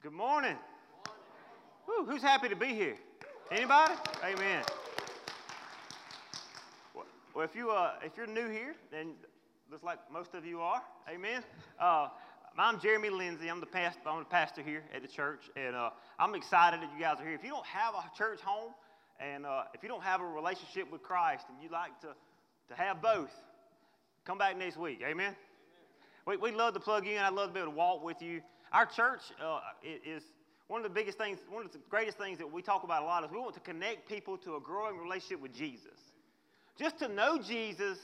Good morning. Woo, who's happy to be here? Anybody? Amen. Well, if you uh, if you're new here, then looks like most of you are. Amen. Uh, I'm Jeremy Lindsay. I'm the pastor. I'm the pastor here at the church, and uh, I'm excited that you guys are here. If you don't have a church home, and uh, if you don't have a relationship with Christ, and you'd like to to have both, come back next week. Amen. We we love to plug you in. I'd love to be able to walk with you. Our church uh, is one of the biggest things, one of the greatest things that we talk about a lot is we want to connect people to a growing relationship with Jesus. Just to know Jesus,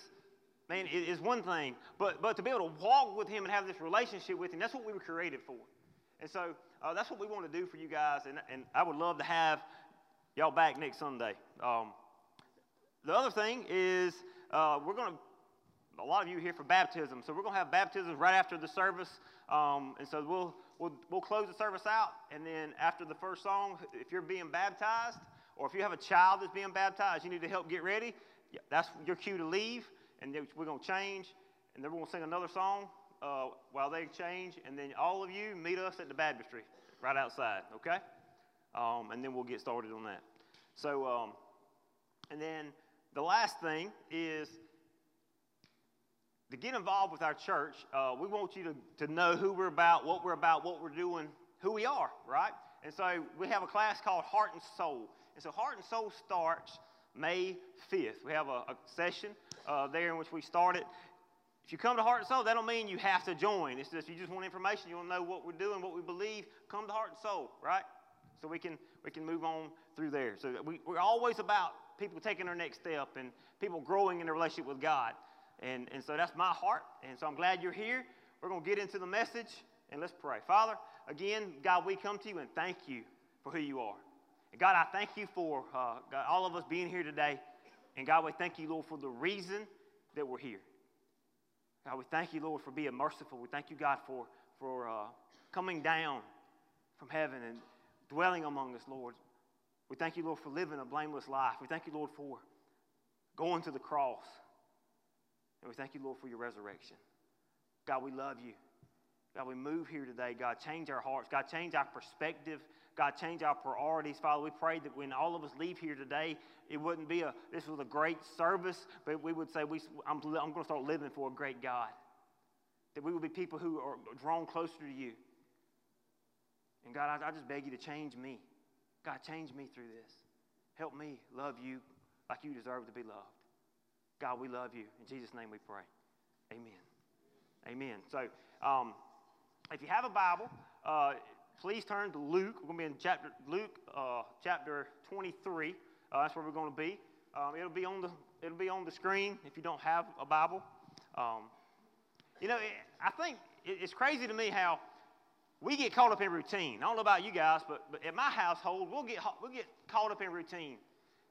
man, is one thing, but, but to be able to walk with Him and have this relationship with Him, that's what we were created for. And so uh, that's what we want to do for you guys, and, and I would love to have y'all back next Sunday. Um, the other thing is uh, we're going to a lot of you here for baptism. So we're going to have baptisms right after the service. Um, and so we'll, we'll, we'll close the service out. And then after the first song, if you're being baptized or if you have a child that's being baptized, you need to help get ready. That's your cue to leave. And we're going to change. And then we're going to sing another song uh, while they change. And then all of you meet us at the baptistry right outside, okay? Um, and then we'll get started on that. So, um, and then the last thing is to get involved with our church, uh, we want you to, to know who we're about, what we're about, what we're doing, who we are, right? And so we have a class called Heart and Soul. And so Heart and Soul starts May 5th. We have a, a session uh, there in which we started. If you come to Heart and Soul, that don't mean you have to join. It's just you just want information, you want to know what we're doing, what we believe, come to Heart and Soul, right? So we can we can move on through there. So we, we're always about people taking their next step and people growing in their relationship with God. And, and so that's my heart. And so I'm glad you're here. We're going to get into the message and let's pray. Father, again, God, we come to you and thank you for who you are. And God, I thank you for uh, God, all of us being here today. And God, we thank you, Lord, for the reason that we're here. God, we thank you, Lord, for being merciful. We thank you, God, for, for uh, coming down from heaven and dwelling among us, Lord. We thank you, Lord, for living a blameless life. We thank you, Lord, for going to the cross and we thank you, Lord, for your resurrection. God, we love you. God, we move here today. God, change our hearts. God, change our perspective. God, change our priorities. Father, we pray that when all of us leave here today, it wouldn't be a, this was a great service, but we would say, we, I'm, I'm going to start living for a great God. That we would be people who are drawn closer to you. And God, I, I just beg you to change me. God, change me through this. Help me love you like you deserve to be loved. God, we love you. In Jesus' name we pray. Amen. Amen. So, um, if you have a Bible, uh, please turn to Luke. We're going to be in chapter Luke, uh, chapter 23. Uh, that's where we're going to be. Um, it'll be on the it'll be on the screen if you don't have a Bible. Um, you know, I think it's crazy to me how we get caught up in routine. I don't know about you guys, but, but at my household, we'll get we'll get caught up in routine.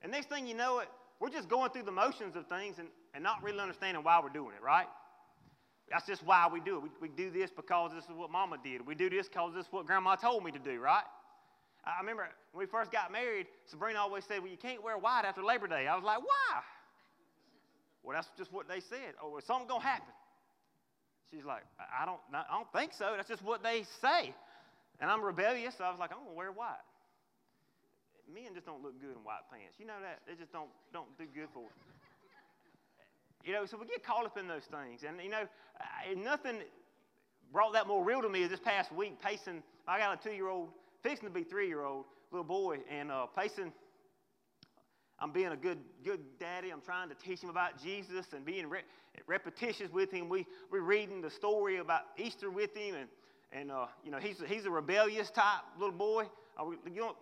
And next thing you know, it we're just going through the motions of things and, and not really understanding why we're doing it, right? That's just why we do it. We, we do this because this is what mama did. We do this because this is what grandma told me to do, right? I remember when we first got married, Sabrina always said, Well, you can't wear white after Labor Day. I was like, Why? Well, that's just what they said. Oh, is something going to happen? She's like, I don't, I don't think so. That's just what they say. And I'm rebellious, so I was like, I'm going to wear white men just don't look good in white pants. You know that? They just don't, don't do good for. You know, so we get caught up in those things. And, you know, nothing brought that more real to me this past week. Payson, I got a two year old, fixing to be three year old little boy. And uh, I'm being a good, good daddy. I'm trying to teach him about Jesus and being re- repetitious with him. We, we're reading the story about Easter with him. And, and uh, you know, he's, he's a rebellious type little boy. Uh, you know,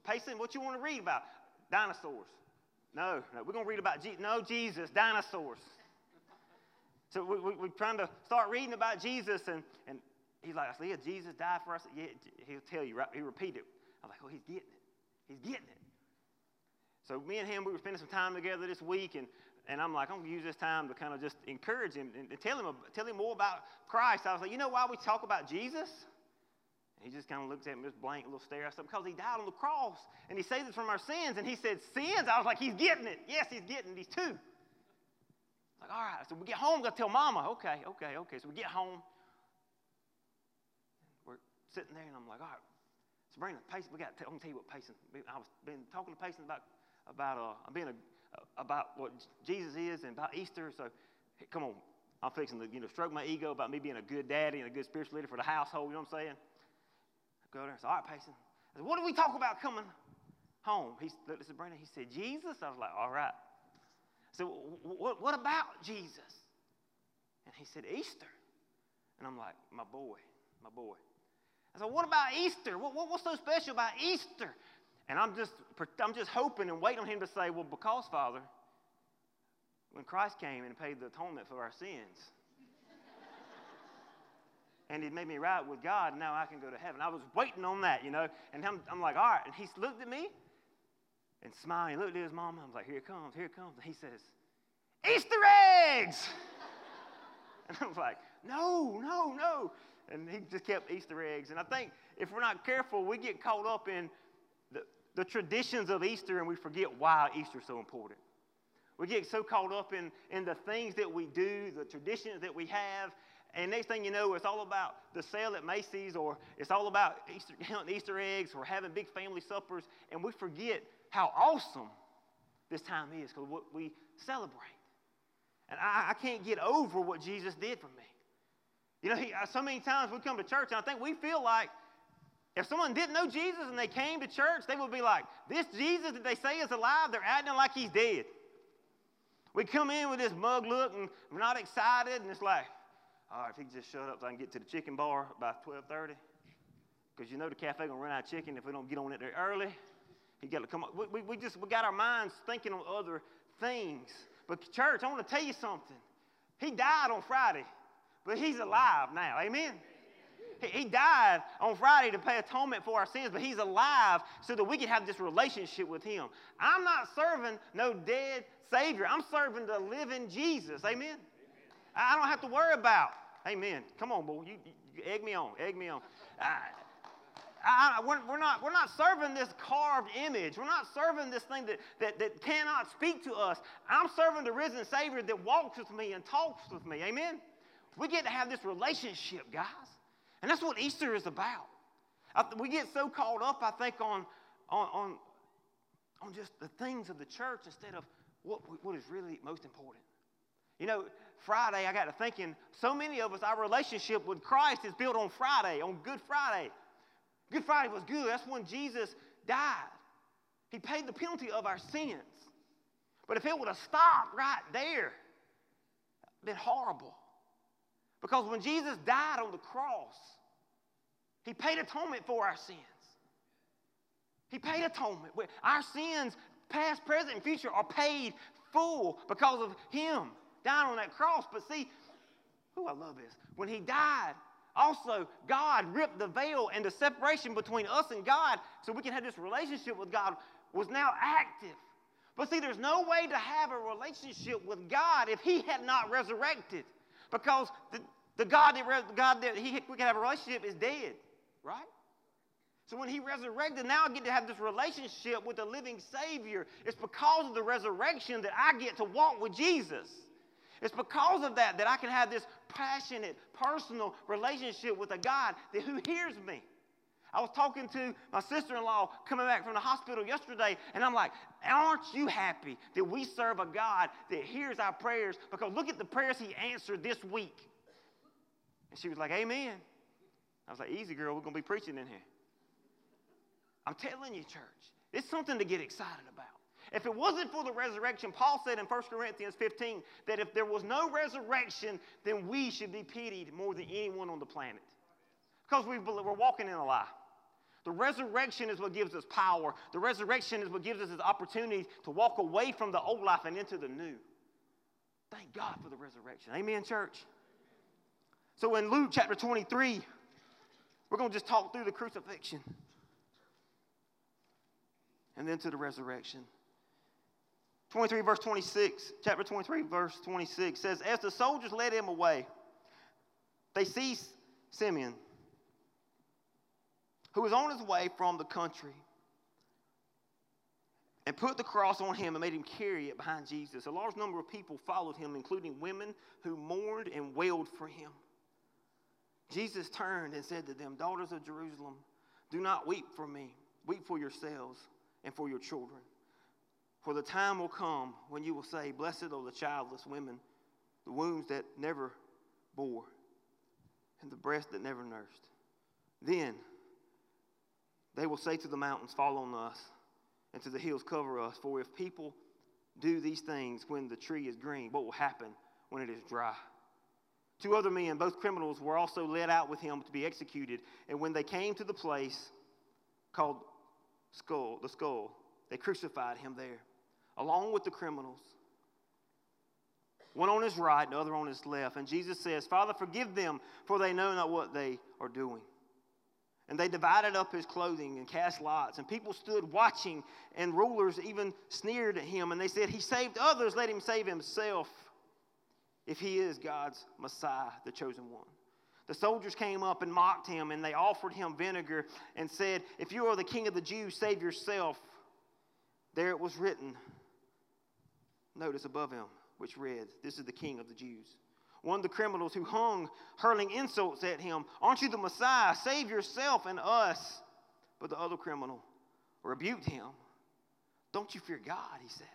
Payson, what you want to read about? Dinosaurs. No, no, we're going to read about Je- no Jesus, dinosaurs. So we, we, are trying to start reading about Jesus, and, and he's like, yeah, Jesus died for us. Yeah, he'll tell you, right? He repeat it. I'm like, oh, he's getting it. He's getting it. So me and him, we were spending some time together this week, and, and I'm like, I'm going to use this time to kind of just encourage him and, and tell, him, tell him more about Christ. I was like, you know why we talk about Jesus? He just kind of looks at me, this blank little stare. I said, because he died on the cross and he saved us from our sins. And he said, sins? I was like, he's getting it. Yes, he's getting it. He's two. Like, all right. So we get home, got to tell mama. Okay, okay, okay. So we get home. We're sitting there and I'm like, all right, Sabrina, Payson, we got. To, I'm gonna tell you what Payson. I was been talking to Payson about about uh, being a about what Jesus is and about Easter. So, hey, come on, I'm fixing to you know stroke my ego about me being a good daddy and a good spiritual leader for the household. You know what I'm saying? I go there and say, all right, Payson. I said, what did we talk about coming home? He looked at Sabrina. He said, Jesus. I was like, all right. So, what, what about Jesus? And he said, Easter. And I'm like, my boy, my boy. I said, what about Easter? What, what, what's so special about Easter? And I'm just, I'm just hoping and waiting on him to say, well, because, Father, when Christ came and paid the atonement for our sins, and he made me right with God, and now I can go to heaven. I was waiting on that, you know. And I'm, I'm like, all right. And he looked at me and smiled. He looked at his mom. I was like, here it comes, here it comes. And he says, Easter eggs! and I was like, no, no, no. And he just kept Easter eggs. And I think if we're not careful, we get caught up in the, the traditions of Easter and we forget why Easter is so important. We get so caught up in, in the things that we do, the traditions that we have, and next thing you know, it's all about the sale at Macy's, or it's all about Easter, counting Easter eggs, or having big family suppers, and we forget how awesome this time is because what we celebrate. And I, I, can't get over what Jesus did for me. You know, he, uh, so many times we come to church, and I think we feel like if someone didn't know Jesus and they came to church, they would be like, This Jesus that they say is alive, they're acting like he's dead. We come in with this mug look and we're not excited, and it's like, all right, if he just shut up so I can get to the chicken bar by 12:30, because you know the cafe gonna run out of chicken if we don't get on it there early. He got to come up. We, we, we just we got our minds thinking on other things. But church, I want to tell you something. He died on Friday, but he's alive now. Amen. He died on Friday to pay atonement for our sins, but He's alive so that we can have this relationship with Him. I'm not serving no dead Savior. I'm serving the living Jesus. Amen. I don't have to worry about. Amen. Come on, boy. You, you egg me on. Egg me on. I, I, we're, we're, not, we're not serving this carved image. We're not serving this thing that, that, that cannot speak to us. I'm serving the risen Savior that walks with me and talks with me. Amen? We get to have this relationship, guys. And that's what Easter is about. We get so caught up, I think, on, on, on, on just the things of the church instead of what, what is really most important. You know, Friday, I got to thinking, so many of us, our relationship with Christ is built on Friday, on Good Friday. Good Friday was good. That's when Jesus died. He paid the penalty of our sins. But if it would have stopped right there, been horrible. Because when Jesus died on the cross, he paid atonement for our sins. He paid atonement. Our sins, past, present, and future, are paid full because of him dying on that cross. But see, who I love this. When he died, also God ripped the veil and the separation between us and God so we can have this relationship with God was now active. But see, there's no way to have a relationship with God if he had not resurrected. Because the, the God that, God that he, we can have a relationship is dead, right? So when he resurrected, now I get to have this relationship with the living Savior. It's because of the resurrection that I get to walk with Jesus. It's because of that that I can have this passionate, personal relationship with a God that, who hears me. I was talking to my sister in law coming back from the hospital yesterday, and I'm like, Aren't you happy that we serve a God that hears our prayers? Because look at the prayers He answered this week. And she was like, Amen. I was like, Easy, girl, we're going to be preaching in here. I'm telling you, church, it's something to get excited about. If it wasn't for the resurrection, Paul said in 1 Corinthians 15 that if there was no resurrection, then we should be pitied more than anyone on the planet. Because we we're walking in a lie. The resurrection is what gives us power. The resurrection is what gives us this opportunity to walk away from the old life and into the new. Thank God for the resurrection. Amen, church? So in Luke chapter 23, we're going to just talk through the crucifixion and then to the resurrection. 23, verse 26, chapter 23, verse 26 says, As the soldiers led him away, they seized Simeon, who was on his way from the country, and put the cross on him and made him carry it behind Jesus. A large number of people followed him, including women who mourned and wailed for him. Jesus turned and said to them, Daughters of Jerusalem, Do not weep for me. Weep for yourselves and for your children. For the time will come when you will say, Blessed are the childless women, the wombs that never bore, and the breast that never nursed. Then they will say to the mountains, Fall on us, and to the hills, Cover us. For if people do these things when the tree is green, what will happen when it is dry? Two other men, both criminals, were also led out with him to be executed. And when they came to the place called skull, the skull, they crucified him there, along with the criminals. One on his right, the other on his left. And Jesus says, Father, forgive them, for they know not what they are doing. And they divided up his clothing and cast lots. And people stood watching, and rulers even sneered at him. And they said, He saved others, let him save himself if he is God's Messiah, the chosen one. The soldiers came up and mocked him, and they offered him vinegar and said, If you are the king of the Jews, save yourself. There it was written, notice above him, which read, This is the king of the Jews. One of the criminals who hung, hurling insults at him, Aren't you the Messiah? Save yourself and us. But the other criminal rebuked him. Don't you fear God, he said,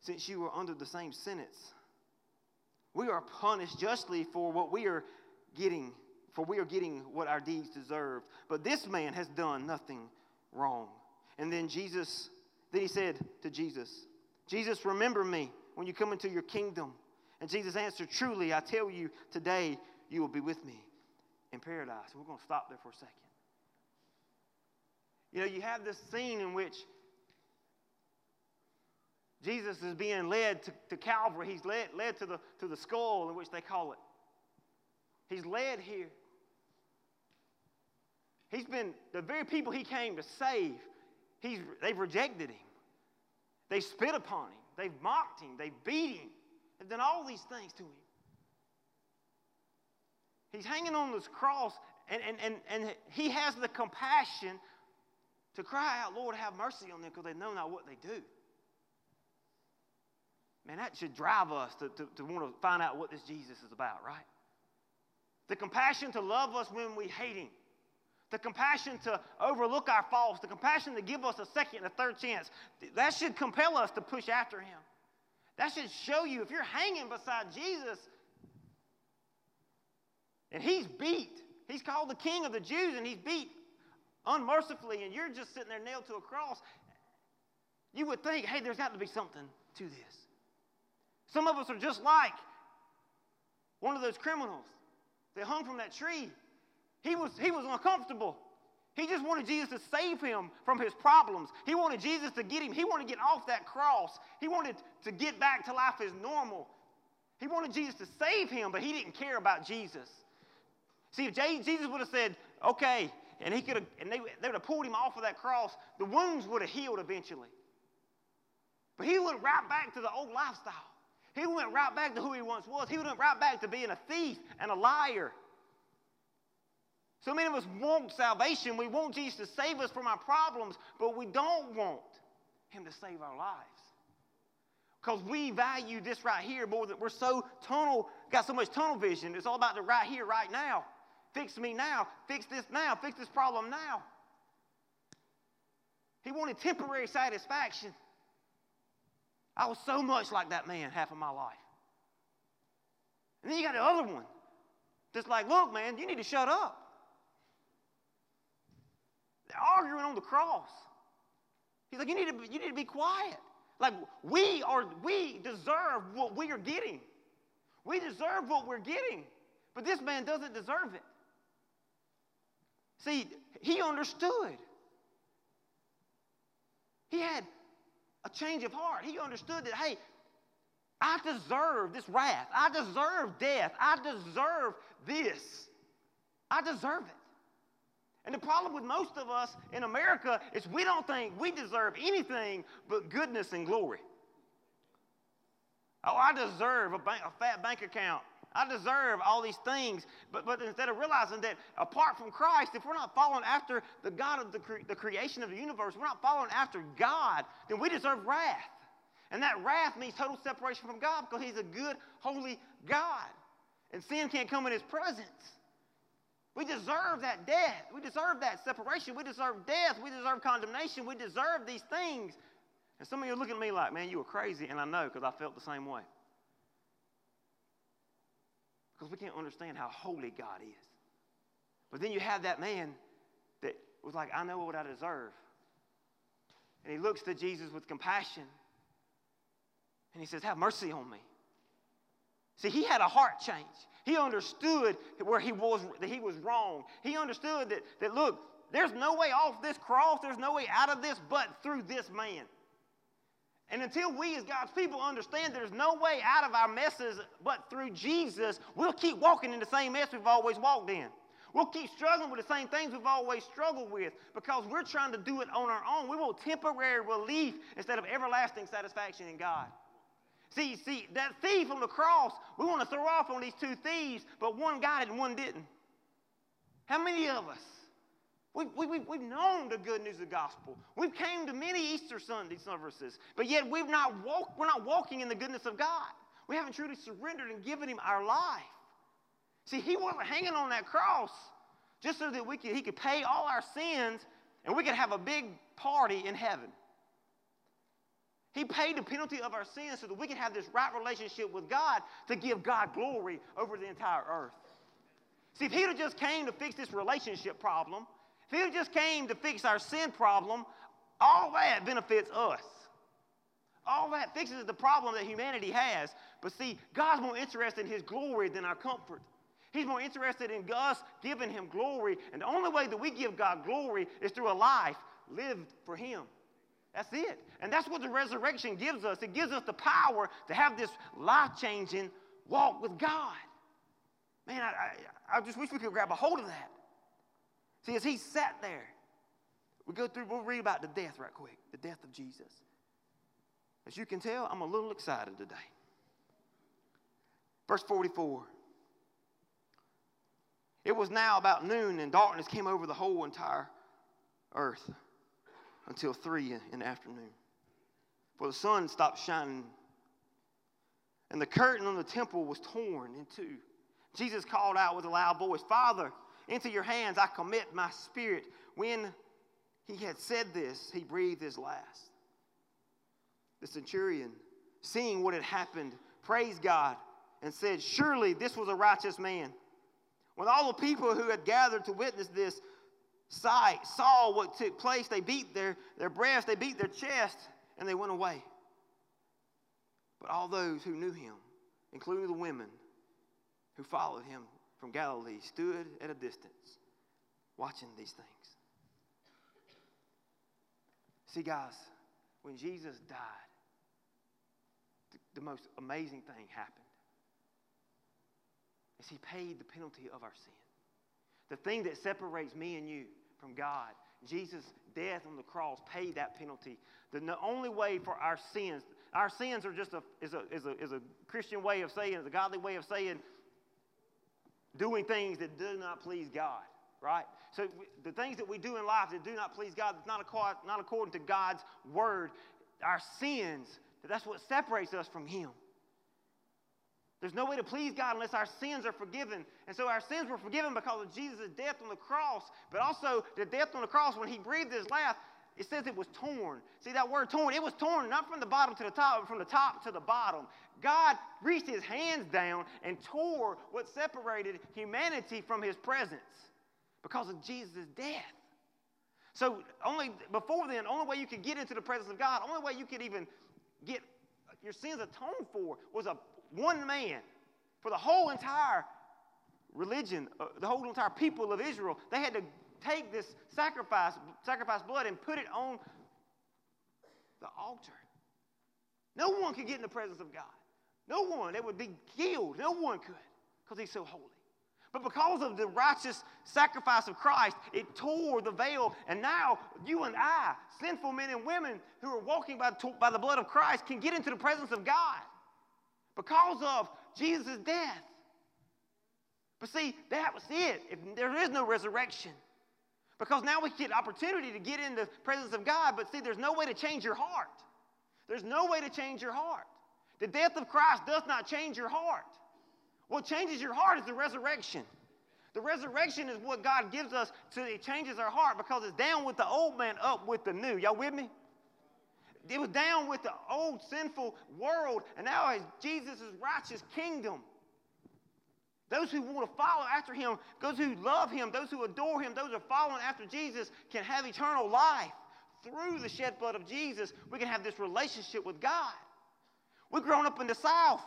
since you are under the same sentence. We are punished justly for what we are getting, for we are getting what our deeds deserve. But this man has done nothing wrong. And then Jesus, then he said to Jesus, Jesus, remember me when you come into your kingdom. And Jesus answered, Truly, I tell you, today you will be with me in paradise. And we're going to stop there for a second. You know, you have this scene in which Jesus is being led to, to Calvary. He's led, led to, the, to the skull, in which they call it. He's led here. He's been, the very people he came to save, he's, they've rejected him. They spit upon him. They've mocked him. They've beat him. They've done all these things to him. He's hanging on this cross, and, and, and, and he has the compassion to cry out, Lord, have mercy on them because they know not what they do. Man, that should drive us to, to, to want to find out what this Jesus is about, right? The compassion to love us when we hate Him. The compassion to overlook our faults. The compassion to give us a second and a third chance. That should compel us to push after Him. That should show you if you're hanging beside Jesus and He's beat, He's called the King of the Jews and He's beat unmercifully, and you're just sitting there nailed to a cross, you would think, hey, there's got to be something to this. Some of us are just like one of those criminals that hung from that tree. He was, he was uncomfortable. He just wanted Jesus to save him from his problems. He wanted Jesus to get him. He wanted to get off that cross. He wanted to get back to life as normal. He wanted Jesus to save him, but he didn't care about Jesus. See, if Jesus would have said, okay, and he could have, and they, they would have pulled him off of that cross, the wounds would have healed eventually. But he went right back to the old lifestyle. He went right back to who he once was. He went right back to being a thief and a liar. So many of us want salvation. We want Jesus to save us from our problems, but we don't want him to save our lives. Because we value this right here more than we're so tunnel, got so much tunnel vision. It's all about the right here, right now. Fix me now. Fix this now. Fix this problem now. He wanted temporary satisfaction. I was so much like that man half of my life. And then you got the other one that's like, look, man, you need to shut up. Arguing on the cross. He's like, you need to, you need to be quiet. Like we are, we deserve what we are getting. We deserve what we're getting. But this man doesn't deserve it. See, he understood. He had a change of heart. He understood that, hey, I deserve this wrath. I deserve death. I deserve this. I deserve it. And the problem with most of us in America is we don't think we deserve anything but goodness and glory. Oh, I deserve a, bank, a fat bank account. I deserve all these things. But, but instead of realizing that apart from Christ, if we're not following after the God of the, cre- the creation of the universe, we're not following after God, then we deserve wrath. And that wrath means total separation from God because He's a good, holy God. And sin can't come in His presence. We deserve that death. We deserve that separation. We deserve death. We deserve condemnation. We deserve these things. And some of you are looking at me like, man, you were crazy. And I know because I felt the same way. Because we can't understand how holy God is. But then you have that man that was like, I know what I deserve. And he looks to Jesus with compassion. And he says, Have mercy on me. See, he had a heart change. He understood where he was, that he was wrong. He understood that, that, look, there's no way off this cross, there's no way out of this but through this man. And until we as God's people understand there's no way out of our messes but through Jesus, we'll keep walking in the same mess we've always walked in. We'll keep struggling with the same things we've always struggled with because we're trying to do it on our own. We want temporary relief instead of everlasting satisfaction in God. See, see, that thief on the cross, we want to throw off on these two thieves, but one got it and one didn't. How many of us? We, we, we, we've known the good news of the gospel. We've came to many Easter Sunday services, but yet we've not walk, we're not walking in the goodness of God. We haven't truly surrendered and given him our life. See, he wasn't hanging on that cross just so that we could, he could pay all our sins and we could have a big party in heaven. He paid the penalty of our sins so that we can have this right relationship with God to give God glory over the entire earth. See, if have just came to fix this relationship problem, if have just came to fix our sin problem, all that benefits us. All that fixes the problem that humanity has. But see, God's more interested in his glory than our comfort. He's more interested in us giving him glory. And the only way that we give God glory is through a life lived for him. That's it. And that's what the resurrection gives us. It gives us the power to have this life changing walk with God. Man, I, I, I, just wish we could grab a hold of that. See, as he sat there, we go through, we'll read about the death right quick the death of Jesus. As you can tell, I'm a little excited today. Verse 44. It was now about noon, and darkness came over the whole entire earth until three in the afternoon. For the sun stopped shining, and the curtain on the temple was torn in two. Jesus called out with a loud voice, Father, into your hands I commit my spirit. When he had said this, he breathed his last. The centurion, seeing what had happened, praised God and said, Surely this was a righteous man. When all the people who had gathered to witness this sight saw what took place, they beat their, their breasts, they beat their chest, and they went away. But all those who knew him, including the women who followed him from Galilee, stood at a distance watching these things. See, guys, when Jesus died, the, the most amazing thing happened is he paid the penalty of our sin. The thing that separates me and you from God, Jesus' death on the cross paid that penalty. The, only way for our sins, our sins are just a is, a, is, a, is a Christian way of saying, is a godly way of saying doing things that do not please God, right? So the things that we do in life that do not please God, that's not, according, not according to God's word, our sins, that's what separates us from Him. There's no way to please God unless our sins are forgiven. And so our sins were forgiven because of Jesus' death on the cross, but also the death on the cross when he breathed his last, it says it was torn. See that word torn? It was torn not from the bottom to the top, but from the top to the bottom. God reached his hands down and tore what separated humanity from his presence because of Jesus' death. So only before then, only way you could get into the presence of God, only way you could even get your sins atoned for was a one man for the whole entire religion, uh, the whole entire people of Israel. They had to take this sacrifice, sacrifice blood, and put it on the altar. No one could get in the presence of God. No one. They would be killed. No one could because he's so holy. But because of the righteous sacrifice of Christ, it tore the veil. And now you and I, sinful men and women who are walking by, by the blood of Christ, can get into the presence of God because of Jesus' death. But see, that was it. If there is no resurrection. Because now we get opportunity to get in the presence of God, but see, there's no way to change your heart. There's no way to change your heart. The death of Christ does not change your heart. What changes your heart is the resurrection. The resurrection is what God gives us to it changes our heart because it's down with the old man, up with the new. Y'all with me? It was down with the old sinful world, and now it's Jesus' righteous kingdom. Those who want to follow after him, those who love him, those who adore him, those who are following after Jesus can have eternal life. Through the shed blood of Jesus, we can have this relationship with God. We're grown up in the South.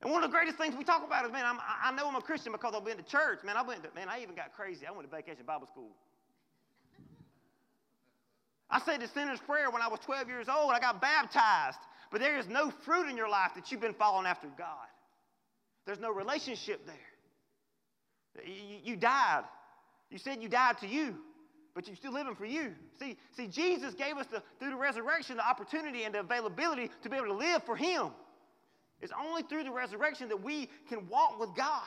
And one of the greatest things we talk about is, man, I'm, i know I'm a Christian because I've been to church. Man, I went to, man, I even got crazy. I went to vacation Bible school. I said the sinner's prayer when I was 12 years old. I got baptized. But there is no fruit in your life that you've been following after God. There's no relationship there. You, died. You said you died to you, but you're still living for you. See, see, Jesus gave us the, through the resurrection the opportunity and the availability to be able to live for Him. It's only through the resurrection that we can walk with God.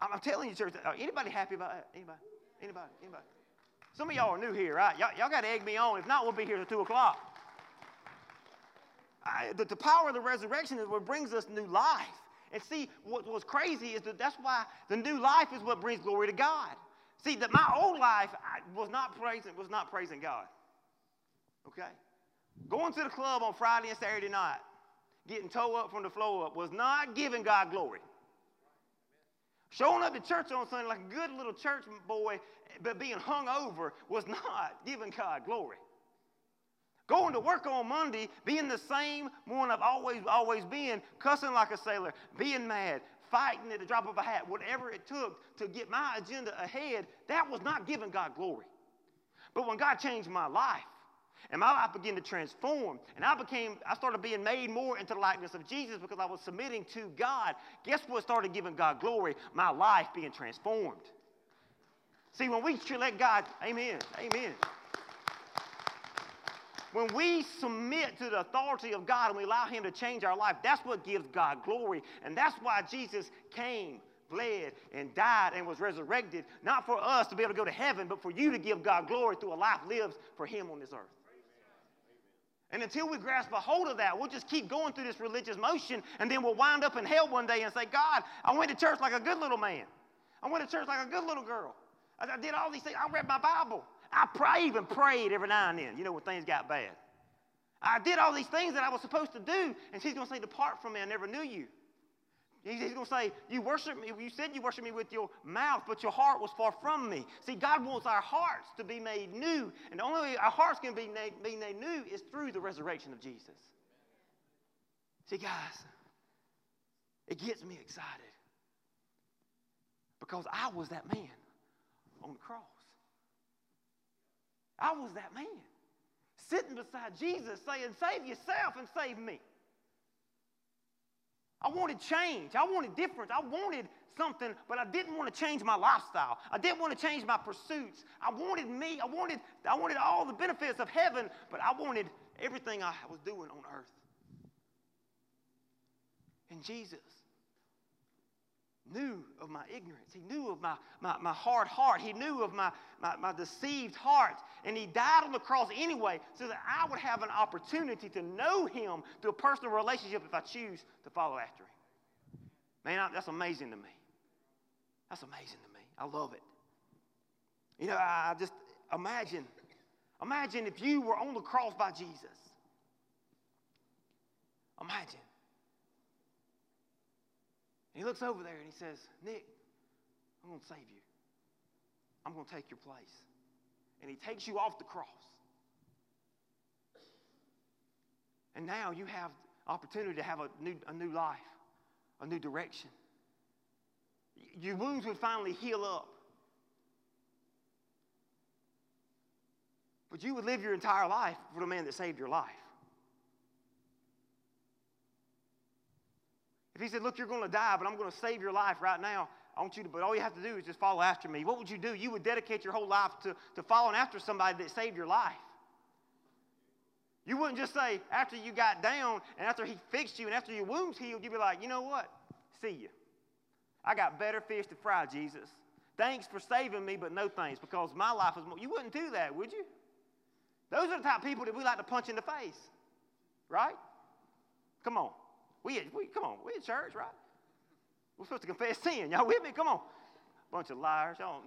I'm, I'm telling you, church. Uh, anybody happy about that? Anybody? Anybody? Anybody? Some of y'all are new here, right? Y'all, y'all got to egg me on. If not, we'll be here till 2 o'clock. I, the, the, power of the resurrection is what brings us new life. And see, what, what's crazy is that that's why the new life is what brings glory to God. See, that my old life I was not praising was not praising God. Okay, going to the club on Friday and Saturday night, getting toe up from the floor up, was not giving God glory. Showing up to church on Sunday like a good little church boy, but being hung over was not giving God glory. Going to work on Monday, being the same one I've always, always been, cussing like a sailor, being mad, fighting at the drop of a hat, whatever it took to get my agenda ahead, that was not giving God glory. But when God changed my life, and my life began to transform, and I became, I started being made more into the likeness of Jesus because I was submitting to God. Guess what started giving God glory? My life being transformed. See, when we let God, amen, amen. When we submit to the authority of God and we allow Him to change our life, that's what gives God glory. And that's why Jesus came, bled, and died and was resurrected, not for us to be able to go to heaven, but for you to give God glory through a life lived for Him on this earth. And until we grasp a hold of that, we'll just keep going through this religious motion, and then we'll wind up in hell one day and say, God, I went to church like a good little man. I went to church like a good little girl. I, I did all these things. I read my Bible. I pray, even prayed every now and then, you know, when things got bad. I did all these things that I was supposed to do, and he's going to say, Depart from me, I never knew you. He's going to say, You worship me. You said you worship me with your mouth, but your heart was far from me. See, God wants our hearts to be made new. And the only way our hearts can be made, be made new is through the resurrection of Jesus. See, guys, it gets me excited because I was that man on the cross. I was that man sitting beside Jesus saying, Save yourself and save me. I wanted change. I wanted difference. I wanted something, but I didn't want to change my lifestyle. I didn't want to change my pursuits. I wanted me. I wanted, I wanted all the benefits of heaven, but I wanted everything I was doing on earth. And Jesus knew of my ignorance. He knew of my, my, my hard heart. He knew of my, my, my, deceived heart. And he died on the cross anyway so that I would have an opportunity to know him through a personal relationship if I choose to follow after him. Man, that's amazing to me. That's amazing to me. I love it. You know, I just imagine, imagine if you were on the cross by Jesus. Imagine. He looks over there and he says, Nick, I'm going to save you. I'm going to take your place. And he takes you off the cross. And now you have opportunity to have a new, a new life, a new direction. Your wounds would finally heal up. But you would live your entire life for the man that saved your life. If he said, Look, you're going to die, but I'm going to save your life right now, I want you to, but all you have to do is just follow after me. What would you do? You would dedicate your whole life to, to following after somebody that saved your life. You wouldn't just say, after you got down and after he fixed you and after your wounds healed, you'd be like, you know what? See you. I got better fish to fry, Jesus. Thanks for saving me, but no thanks, because my life is more. You wouldn't do that, would you? Those are the type of people that we like to punch in the face, right? Come on. We, we come on, we in church, right? We're supposed to confess sin. Y'all with me? Come on. Bunch of liars. Y'all.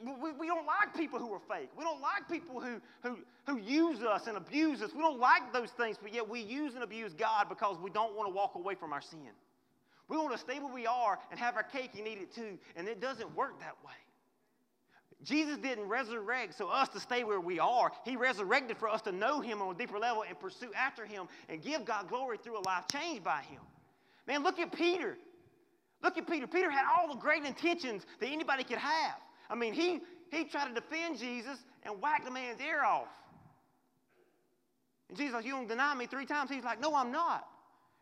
We, we don't like people who are fake. We don't like people who, who, who use us and abuse us. We don't like those things, but yet we use and abuse God because we don't want to walk away from our sin. We want to stay where we are and have our cake and eat it too, and it doesn't work that way. Jesus didn't resurrect so us to stay where we are. He resurrected for us to know Him on a deeper level and pursue after Him and give God glory through a life changed by Him. Man, look at Peter. Look at Peter. Peter had all the great intentions that anybody could have. I mean, he, he tried to defend Jesus and whacked the man's ear off. And Jesus like, You don't deny me three times? He's like, No, I'm not.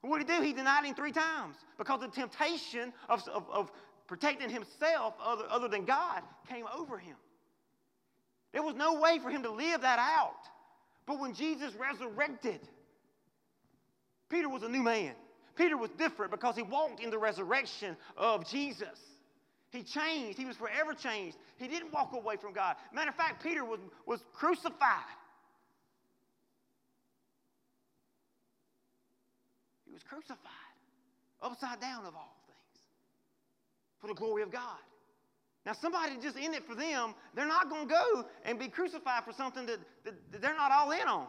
And what did he do? He denied him three times because of the temptation of, of, of protecting himself other, other than God came over him. There was no way for him to live that out. But when Jesus resurrected, Peter was a new man. Peter was different because he walked in the resurrection of Jesus. He changed. He was forever changed. He didn't walk away from God. Matter of fact, Peter was, was crucified. He was crucified, upside down of all for the glory of God. Now, somebody just in it for them, they're not going to go and be crucified for something that, that, that they're not all in on.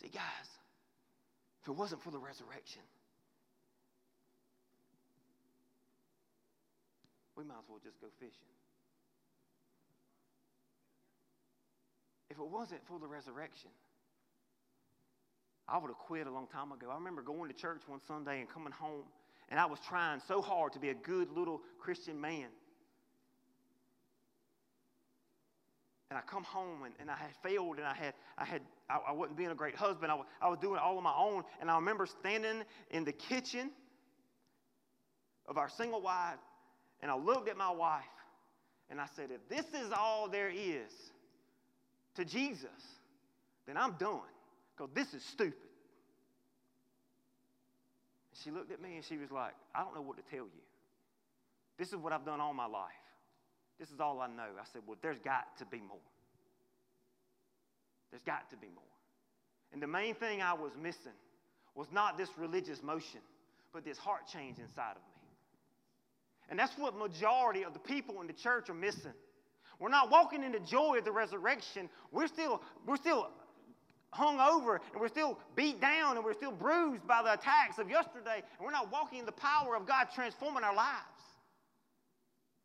See, guys, if it wasn't for the resurrection, we might as well just go fishing. If it wasn't for the resurrection, I would have quit a long time ago. I remember going to church one Sunday and coming home, and I was trying so hard to be a good little Christian man. And I come home and, and I had failed and I had, I had, I, I wasn't being a great husband. I, I was doing all on my own. And I remember standing in the kitchen of our single wife and I looked at my wife and I said, if this is all there is to Jesus, then I'm done because this is stupid. She looked at me and she was like, I don't know what to tell you. This is what I've done all my life. This is all I know. I said, Well, there's got to be more. There's got to be more. And the main thing I was missing was not this religious motion, but this heart change inside of me. And that's what majority of the people in the church are missing. We're not walking in the joy of the resurrection. We're still, we're still hung over and we're still beat down and we're still bruised by the attacks of yesterday. And we're not walking in the power of God transforming our lives.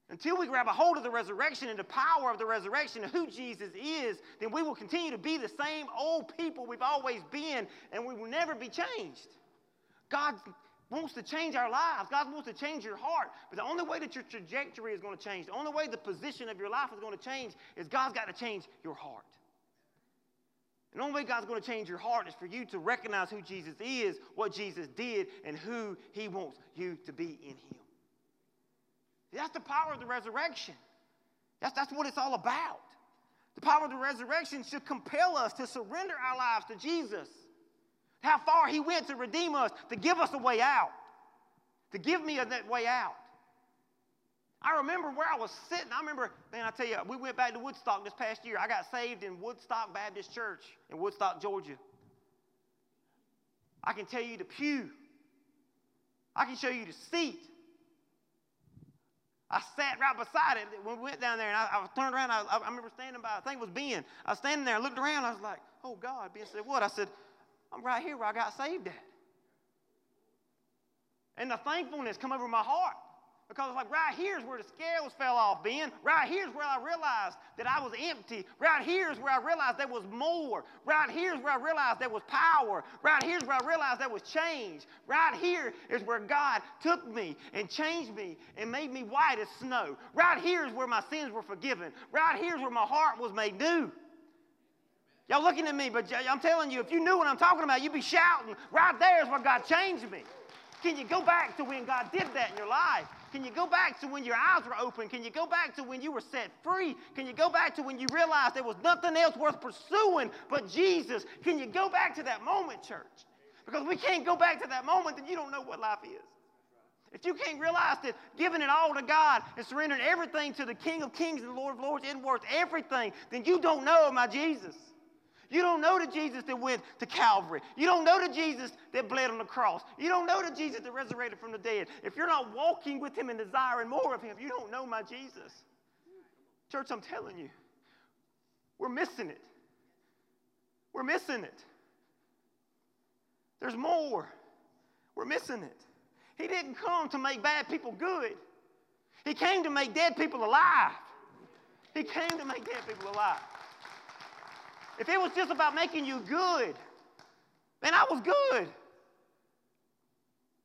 Until we grab a hold of the resurrection and the power of the resurrection and who Jesus is, then we will continue to be the same old people we've always been and we will never be changed. God wants to change our lives. God wants to change your heart. But the only way that your trajectory is going to change, the only way the position of your life is going to change is God's got to change your heart. The only way God's going to change your heart is for you to recognize who Jesus is, what Jesus did, and who He wants you to be in Him. That's the power of the resurrection. That's, that's what it's all about. The power of the resurrection should compel us to surrender our lives to Jesus. How far He went to redeem us, to give us a way out, to give me a that way out. I remember where I was sitting. I remember, man, I tell you, we went back to Woodstock this past year. I got saved in Woodstock Baptist Church in Woodstock, Georgia. I can tell you the pew. I can show you the seat. I sat right beside it when we went down there, and I, I turned around. I, I, remember standing by, I think it was Ben. I was standing there, I looked around, I was like, oh God. Ben said, what? I said, I'm right here where I got saved at. And the thankfulness come over my heart. Because it's like right here's where the scales fell off, Ben. Right here's where I realized that I was empty. Right here's where I realized there was more. Right here's where I realized there was power. Right here's where I realized there was change. Right here is where God took me and changed me and made me white as snow. Right here is where my sins were forgiven. Right here's where my heart was made new. Y'all looking at me, but I'm telling you, if you knew what I'm talking about, you'd be shouting. Right there is where God changed me. Can you go back to when God did that in your life? Can you go back to when your eyes were open? Can you go back to when you were set free? Can you go back to when you realized there was nothing else worth pursuing but Jesus? Can you go back to that moment, church? Because we can't go back to that moment, then you don't know what life is. If you can't realize that giving it all to God and surrendering everything to the King of Kings and the Lord of Lords isn't worth everything, then you don't know my Jesus. You don't know the Jesus that went to Calvary. You don't know the Jesus that bled on the cross. You don't know the Jesus that resurrected from the dead. If you're not walking with him and desiring more of him, you don't know my Jesus. Church, I'm telling you, we're missing it. We're missing it. There's more. We're missing it. He didn't come to make bad people good. He came to make dead people alive. He came to make dead people alive. If it was just about making you good, then I was good.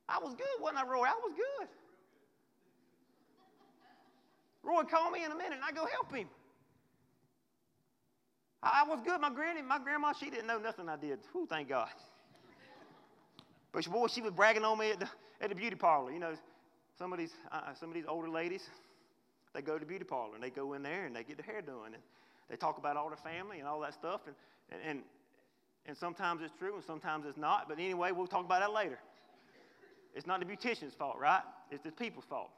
I was good, wasn't I, Roy? I was good. Roy called me in a minute and I go help him. I, was good. My granny, my grandma, she didn't know nothing I did. Whew, thank God. But boy, she was bragging on me at the, at the beauty parlor. You know, some of these uh, some of these older ladies, they go to the beauty parlor and they go in there and they get their hair done and they talk about all their family and all that stuff and and and, and sometimes it's true and sometimes it's not. But anyway, we'll talk about that later. It's not the beautician's fault, right? It's the people's fault.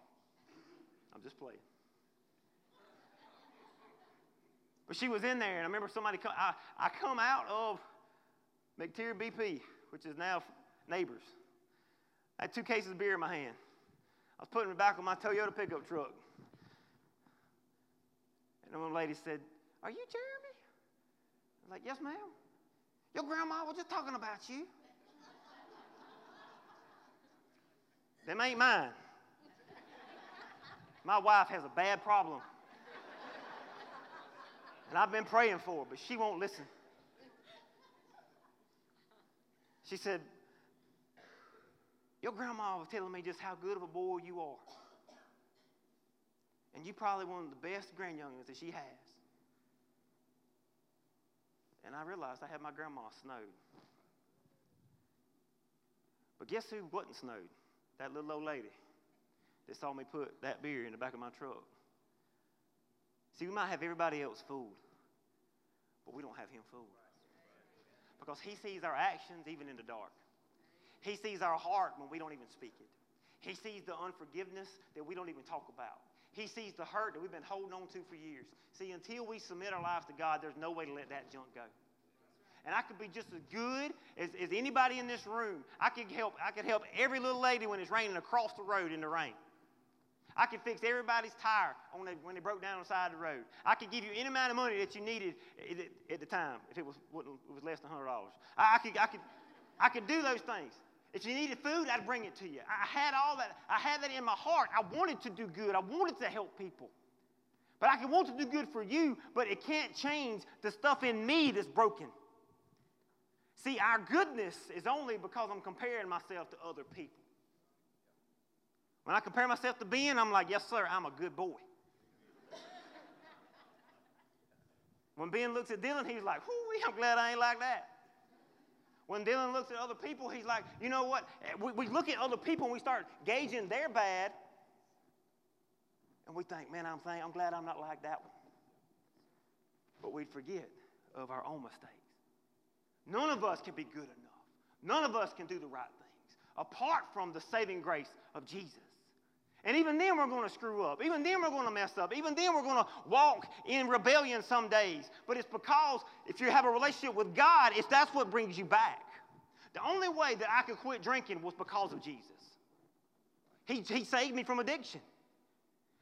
I'm just playing. But she was in there, and I remember somebody come. I, I come out of McTier BP, which is now neighbors. I had two cases of beer in my hand. I was putting it back on my Toyota pickup truck. And the one lady said, Are you Jeremy? I was like, Yes, ma'am. Your grandma was just talking about you. Them ain't mine. My wife has a bad problem. And I've been praying for her, but she won't listen. She said, Your grandma was telling me just how good of a boy you are. And you probably one of the best grandyoungins that she has. And I realized I had my grandma snowed. But guess who wasn't snowed? That little old lady that saw me put that beer in the back of my truck. See, we might have everybody else fooled but we don't have him fooled. Because he sees our actions even in the dark. He sees our heart when we don't even speak it. He sees the unforgiveness that we don't even talk about. He sees the hurt that we've been holding on to for years. See, until we submit our lives to God, there's no way to let that junk go. And I could be just as good as, as anybody in this room. I could help, I could help every little lady when it's raining across the road in the rain. I could fix everybody's tire the, when they broke down on the side of the road. I could give you any amount of money that you needed at the time if it was, it was less than $100. I, I, could, I, could, I could do those things. If you needed food, I'd bring it to you. I had all that. I had that in my heart. I wanted to do good. I wanted to help people. But I can want to do good for you, but it can't change the stuff in me that's broken. See, our goodness is only because I'm comparing myself to other people. When I compare myself to Ben, I'm like, yes, sir, I'm a good boy. when Ben looks at Dylan, he's like, I'm glad I ain't like that. When Dylan looks at other people, he's like, you know what? We, we look at other people and we start gauging their bad, and we think, man, I'm, I'm glad I'm not like that one. But we forget of our own mistakes. None of us can be good enough. None of us can do the right things apart from the saving grace of Jesus. And even then, we're going to screw up. Even then, we're going to mess up. Even then, we're going to walk in rebellion some days. But it's because if you have a relationship with God, it's that's what brings you back. The only way that I could quit drinking was because of Jesus. He, he saved me from addiction.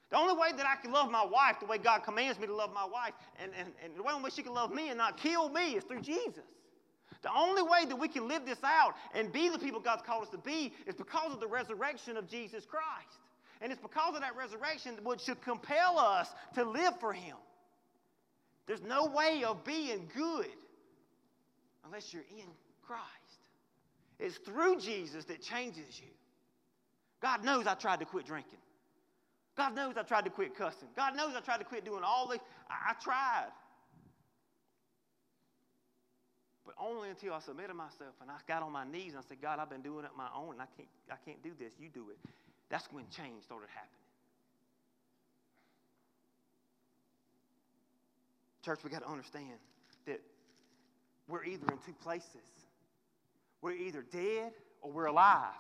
The only way that I can love my wife the way God commands me to love my wife, and, and, and the way in which she can love me and not kill me, is through Jesus. The only way that we can live this out and be the people God's called us to be is because of the resurrection of Jesus Christ. And it's because of that resurrection which should compel us to live for Him. There's no way of being good unless you're in Christ. It's through Jesus that changes you. God knows I tried to quit drinking. God knows I tried to quit cussing. God knows I tried to quit doing all this. I, I tried. But only until I submitted myself and I got on my knees and I said, God, I've been doing it my own and I can't, I can't do this. You do it. That's when change started happening. Church, we got to understand that we're either in two places. We're either dead or we're alive.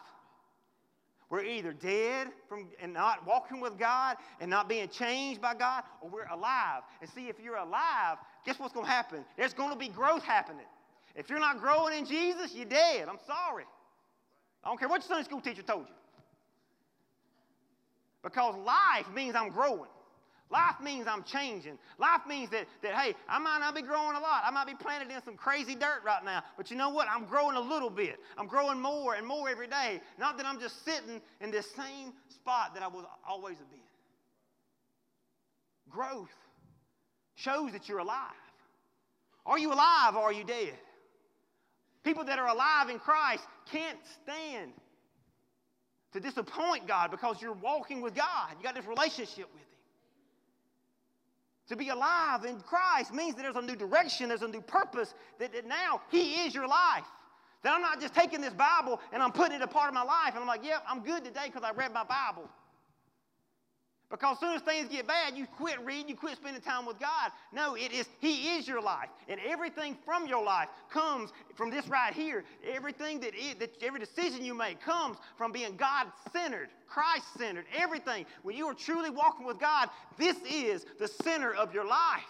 We're either dead from and not walking with God and not being changed by God, or we're alive. And see, if you're alive, guess what's going to happen? There's going to be growth happening. If you're not growing in Jesus, you're dead. I'm sorry. I don't care what your Sunday school teacher told you. Because life means I'm growing. Life means I'm changing. Life means that, that, hey, I might not be growing a lot. I might be planted in some crazy dirt right now. But you know what? I'm growing a little bit. I'm growing more and more every day. Not that I'm just sitting in this same spot that I was always been. Growth shows that you're alive. Are you alive or are you dead? People that are alive in Christ can't stand to disappoint God because you're walking with God. You got this relationship with Him. To be alive in Christ means that there's a new direction, there's a new purpose, that, that now He is your life. That I'm not just taking this Bible and I'm putting it a part of my life and I'm like, yeah, I'm good today because I read my Bible. Because as soon as things get bad, you quit reading, you quit spending time with God. No, it is He is your life. And everything from your life comes from this right here. Everything that, is, that every decision you make comes from being God-centered, Christ-centered. Everything. When you are truly walking with God, this is the center of your life.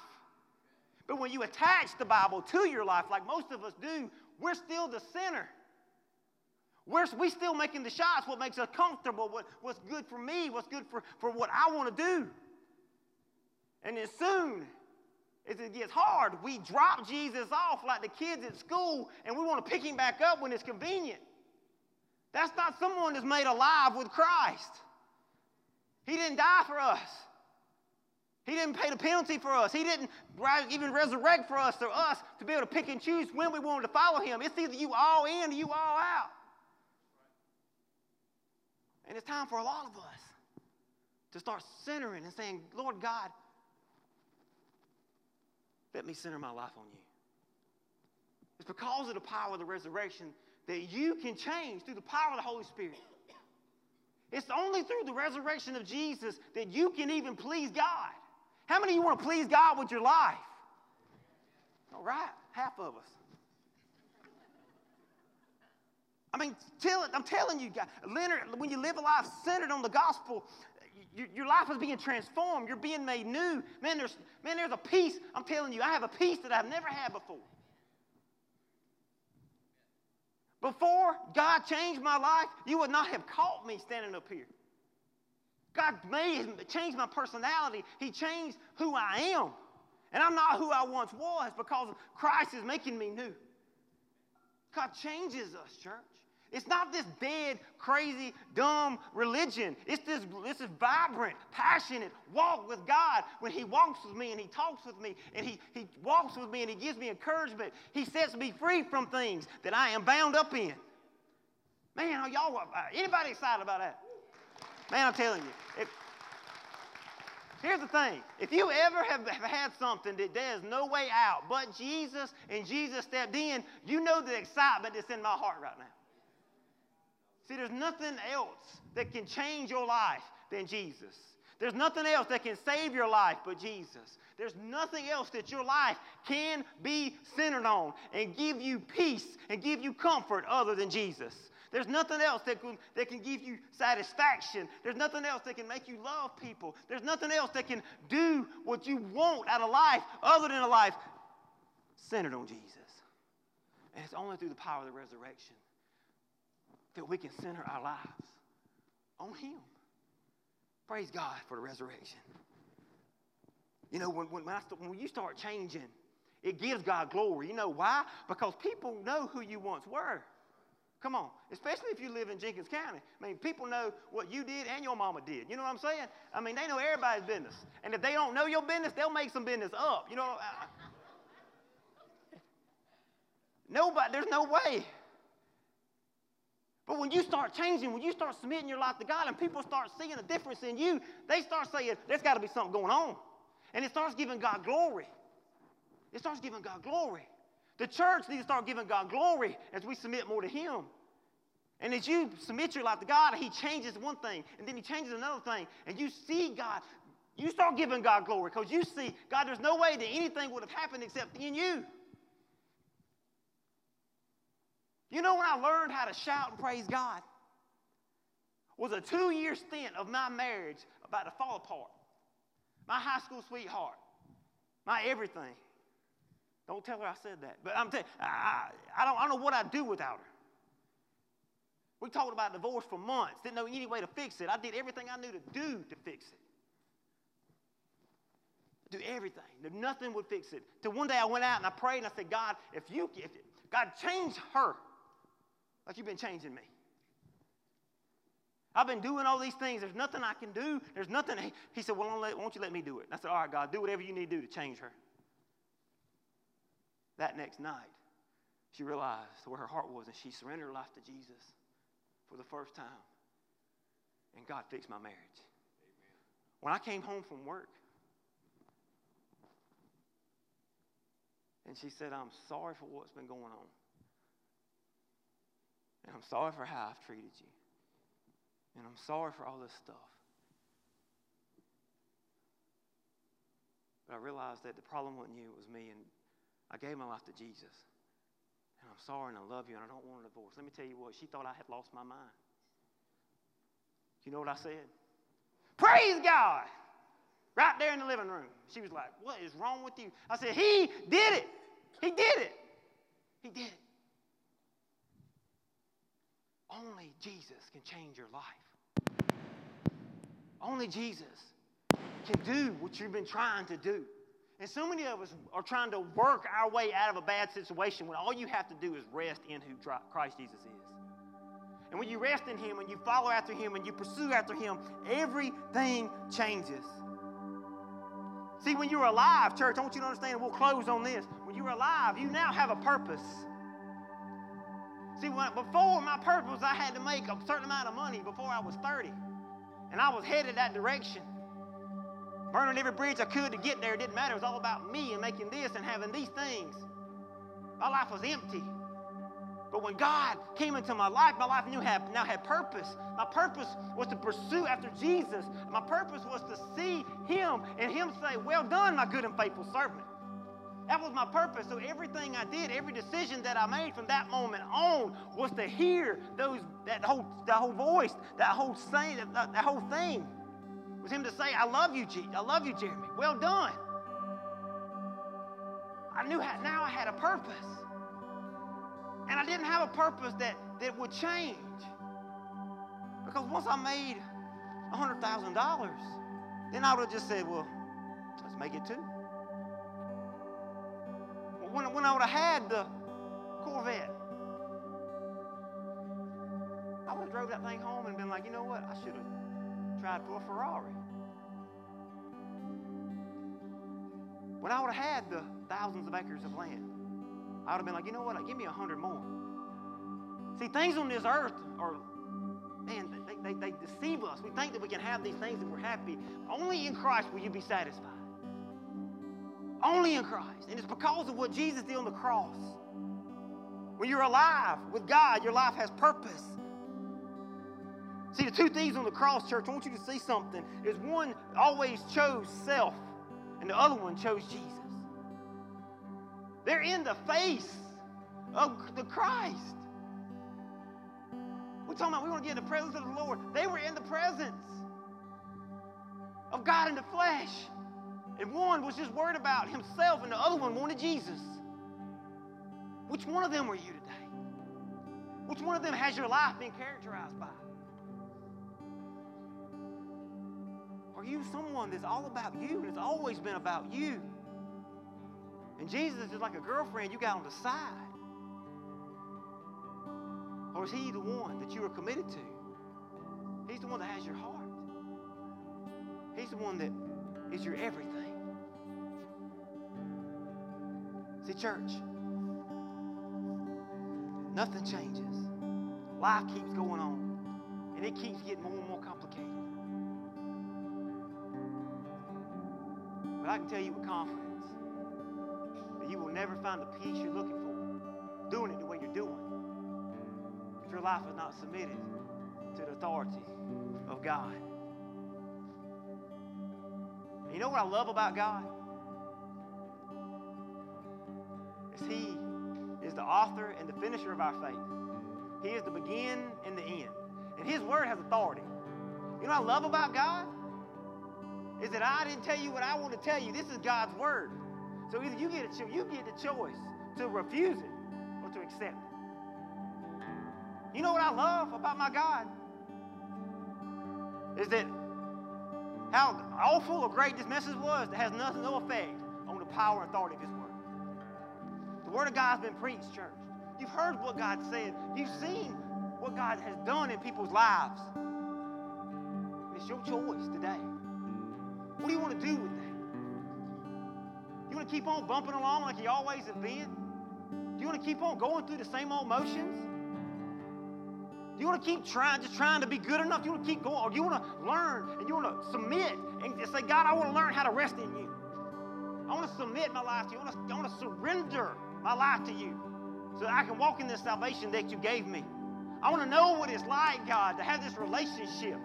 But when you attach the Bible to your life, like most of us do, we're still the center. We're we still making the shots, what makes us comfortable, what, what's good for me, what's good for, for what I want to do. And as soon as it gets hard, we drop Jesus off like the kids at school and we want to pick him back up when it's convenient. That's not someone that's made alive with Christ. He didn't die for us. He didn't pay the penalty for us. He didn't even resurrect for us or us to be able to pick and choose when we wanted to follow him. It's either you all in or you all out. And it's time for a lot of us to start centering and saying, Lord God, let me center my life on you. It's because of the power of the resurrection that you can change through the power of the Holy Spirit. It's only through the resurrection of Jesus that you can even please God. How many of you want to please God with your life? All right, half of us. I mean, tell I'm telling you, Leonard, when you live a life centered on the gospel, you, your life is being transformed. You're being made new. Man there's, man, there's a peace. I'm telling you, I have a peace that I've never had before. Before God changed my life, you would not have caught me standing up here. God made, changed my personality. He changed who I am. And I'm not who I once was because Christ is making me new. God changes us, church. It's not this dead, crazy, dumb religion. It's this, this is vibrant, passionate walk with God when He walks with me and He talks with me and He, he walks with me and He gives me encouragement. He sets me free from things that I am bound up in. Man, are y'all, uh, anybody excited about that? Man, I'm telling you. If, here's the thing. If you ever have, have had something that there's no way out but Jesus and Jesus stepped in, you know the excitement that's in my heart right now. See, there's nothing else that can change your life than Jesus. There's nothing else that can save your life but Jesus. There's nothing else that your life can be centered on and give you peace and give you comfort other than Jesus. There's nothing else that can, that can give you satisfaction. There's nothing else that can make you love people. There's nothing else that can do what you want out of life other than a life centered on Jesus. And it's only through the power of the resurrection that we can center our lives on Him. Praise God for the resurrection. You know, when, when, when you start changing, it gives God glory. You know why? Because people know who you once were. Come on, especially if you live in Jenkins County. I mean, people know what you did and your mama did. You know what I'm saying? I mean, they know everybody's business. And if they don't know your business, they'll make some business up. You know, uh, nobody, there's no way but when you start changing, when you start submitting your life to God and people start seeing a difference in you, they start saying, there's got to be something going on. And it starts giving God glory. It starts giving God glory. The church needs to start giving God glory as we submit more to Him. And as you submit your life to God, He changes one thing, and then He changes another thing, and you see God, you start giving God glory because you see, God, there's no way that anything would have happened except in you. You know when I learned how to shout and praise God? was a two year stint of my marriage about to fall apart. My high school sweetheart, my everything. Don't tell her I said that. But I'm telling I, I, don't, I don't know what I'd do without her. We talked about divorce for months, didn't know any way to fix it. I did everything I knew to do to fix it. Do everything. Nothing would fix it. Till one day I went out and I prayed and I said, God, if you, if, God, change her like you've been changing me. I've been doing all these things. There's nothing I can do. There's nothing. He said, Well, why don't you let me do it? And I said, All right, God, do whatever you need to do to change her. That next night, she realized where her heart was and she surrendered her life to Jesus for the first time. And God fixed my marriage. Amen. When I came home from work, and she said, I'm sorry for what's been going on. And I'm sorry for how I've treated you. And I'm sorry for all this stuff. But I realized that the problem wasn't you, it was me. And I gave my life to Jesus. And I'm sorry and I love you and I don't want a divorce. Let me tell you what, she thought I had lost my mind. You know what I said? Praise God! Right there in the living room. She was like, What is wrong with you? I said, He did it. He did it. He did it. Only Jesus can change your life. Only Jesus can do what you've been trying to do. And so many of us are trying to work our way out of a bad situation when all you have to do is rest in who Christ Jesus is. And when you rest in Him and you follow after Him and you pursue after Him, everything changes. See, when you're alive, church, I want you to understand, we'll close on this. When you're alive, you now have a purpose. See, when, before my purpose, I had to make a certain amount of money before I was 30. And I was headed that direction. Burning every bridge I could to get there. It didn't matter. It was all about me and making this and having these things. My life was empty. But when God came into my life, my life had, now had purpose. My purpose was to pursue after Jesus. My purpose was to see Him and Him say, Well done, my good and faithful servant. That was my purpose. So everything I did, every decision that I made from that moment on was to hear those that whole that whole voice, that whole saying, that, that whole thing. Was him to say, I love you, G. I love you, Jeremy. Well done. I knew how, now I had a purpose. And I didn't have a purpose that, that would change. Because once I made $100,000, then I would have just said, well, let's make it two when, when I would have had the Corvette, I would have drove that thing home and been like, you know what? I should have tried for a Ferrari. When I would have had the thousands of acres of land, I would have been like, you know what? Give me a hundred more. See, things on this earth are, man, they, they, they deceive us. We think that we can have these things and we're happy. Only in Christ will you be satisfied. Only in Christ. And it's because of what Jesus did on the cross. When you're alive with God, your life has purpose. See, the two things on the cross, church, I want you to see something. Is one always chose self, and the other one chose Jesus. They're in the face of the Christ. We're talking about we want to get in the presence of the Lord. They were in the presence of God in the flesh. And one was just worried about himself, and the other one wanted Jesus. Which one of them are you today? Which one of them has your life been characterized by? Are you someone that's all about you and it's always been about you? And Jesus is like a girlfriend you got on the side. Or is he the one that you are committed to? He's the one that has your heart. He's the one that is your everything. See, church, nothing changes. Life keeps going on, and it keeps getting more and more complicated. But I can tell you with confidence that you will never find the peace you're looking for doing it the way you're doing if your life is not submitted to the authority of God. You know what I love about God? He is the author and the finisher of our faith. He is the begin and the end. And His word has authority. You know what I love about God? Is that I didn't tell you what I want to tell you. This is God's word. So either you get a cho- you get the choice to refuse it or to accept it. You know what I love about my God? Is that how awful or great this message was that has nothing, no effect on the power and authority of His word. Word of God has been preached, church. You've heard what God said. You've seen what God has done in people's lives. It's your choice today. What do you want to do with that? You want to keep on bumping along like you always have been? Do you want to keep on going through the same old motions? Do you want to keep trying, just trying to be good enough? Do you want to keep going? Or do you want to learn and you want to submit and say, God, I want to learn how to rest in you. I want to submit my life to you. I want to, I want to surrender my life to you so that I can walk in this salvation that you gave me. I want to know what it's like, God, to have this relationship.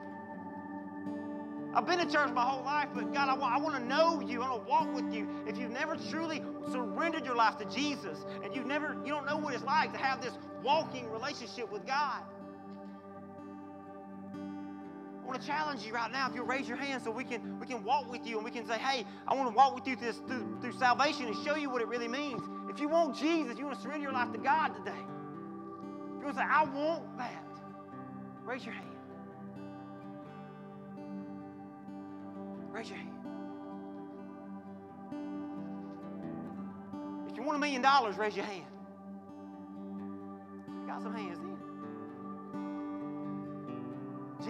I've been in church my whole life, but God, I want, I want to know you. I want to walk with you. If you've never truly surrendered your life to Jesus and you've never, you don't know what it's like to have this walking relationship with God. I want to challenge you right now. If you'll raise your hand so we can we can walk with you and we can say, hey, I want to walk with you through, through salvation and show you what it really means. If you want Jesus, you want to surrender your life to God today. You want to say, I want that. Raise your hand. Raise your hand. If you want a million dollars, raise your hand. Got some hands in.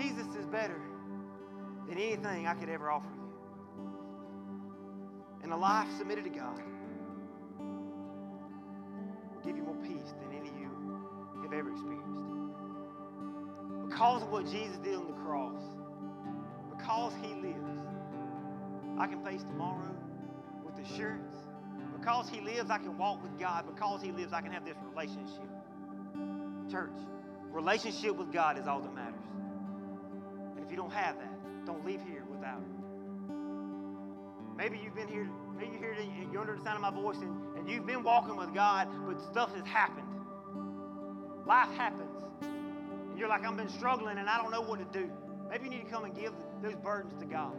Jesus is better than anything I could ever offer you. And a life submitted to God ever experienced. Because of what Jesus did on the cross, because he lives, I can face tomorrow with assurance. Because he lives, I can walk with God. Because he lives, I can have this relationship. Church, relationship with God is all that matters. And if you don't have that, don't leave here without it. Maybe you've been here, maybe you're here, you're under the sound of my voice, and, and you've been walking with God, but stuff has happened. Life happens. And you're like, I've been struggling and I don't know what to do. Maybe you need to come and give those burdens to God.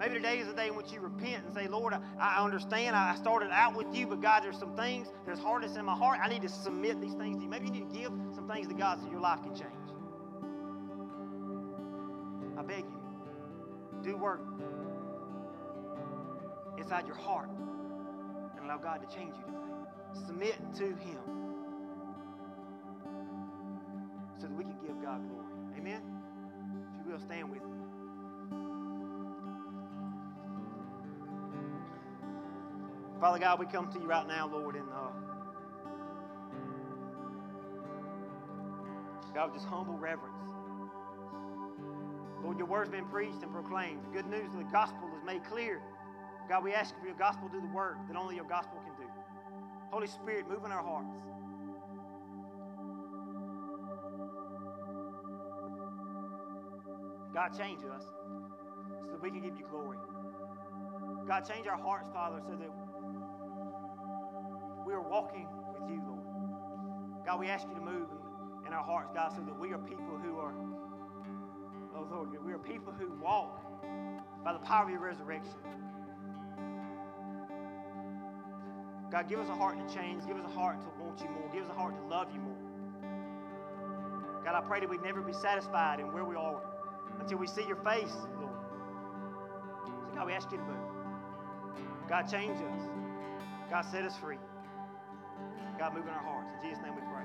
Maybe today is the day in which you repent and say, Lord, I, I understand. I started out with you, but God, there's some things, there's hardness in my heart. I need to submit these things to you. Maybe you need to give some things to God so your life can change. I beg you, do work inside your heart and allow God to change you today. Submit to Him so that we can give God glory. Amen? If you will, stand with me. Father God, we come to you right now, Lord, and uh, God, with just humble reverence. Lord, your word's been preached and proclaimed. The good news of the gospel is made clear. God, we ask for your gospel to do the work that only your gospel can do. Holy Spirit, move in our hearts. God, change us so that we can give you glory. God, change our hearts, Father, so that we are walking with you, Lord. God, we ask you to move in, in our hearts, God, so that we are people who are, oh Lord, we are people who walk by the power of your resurrection. God, give us a heart to change. Give us a heart to want you more. Give us a heart to love you more. God, I pray that we never be satisfied in where we are until we see your face, Lord. So, God, we ask you to move. God, change us. God, set us free. God, move in our hearts. In Jesus' name we pray.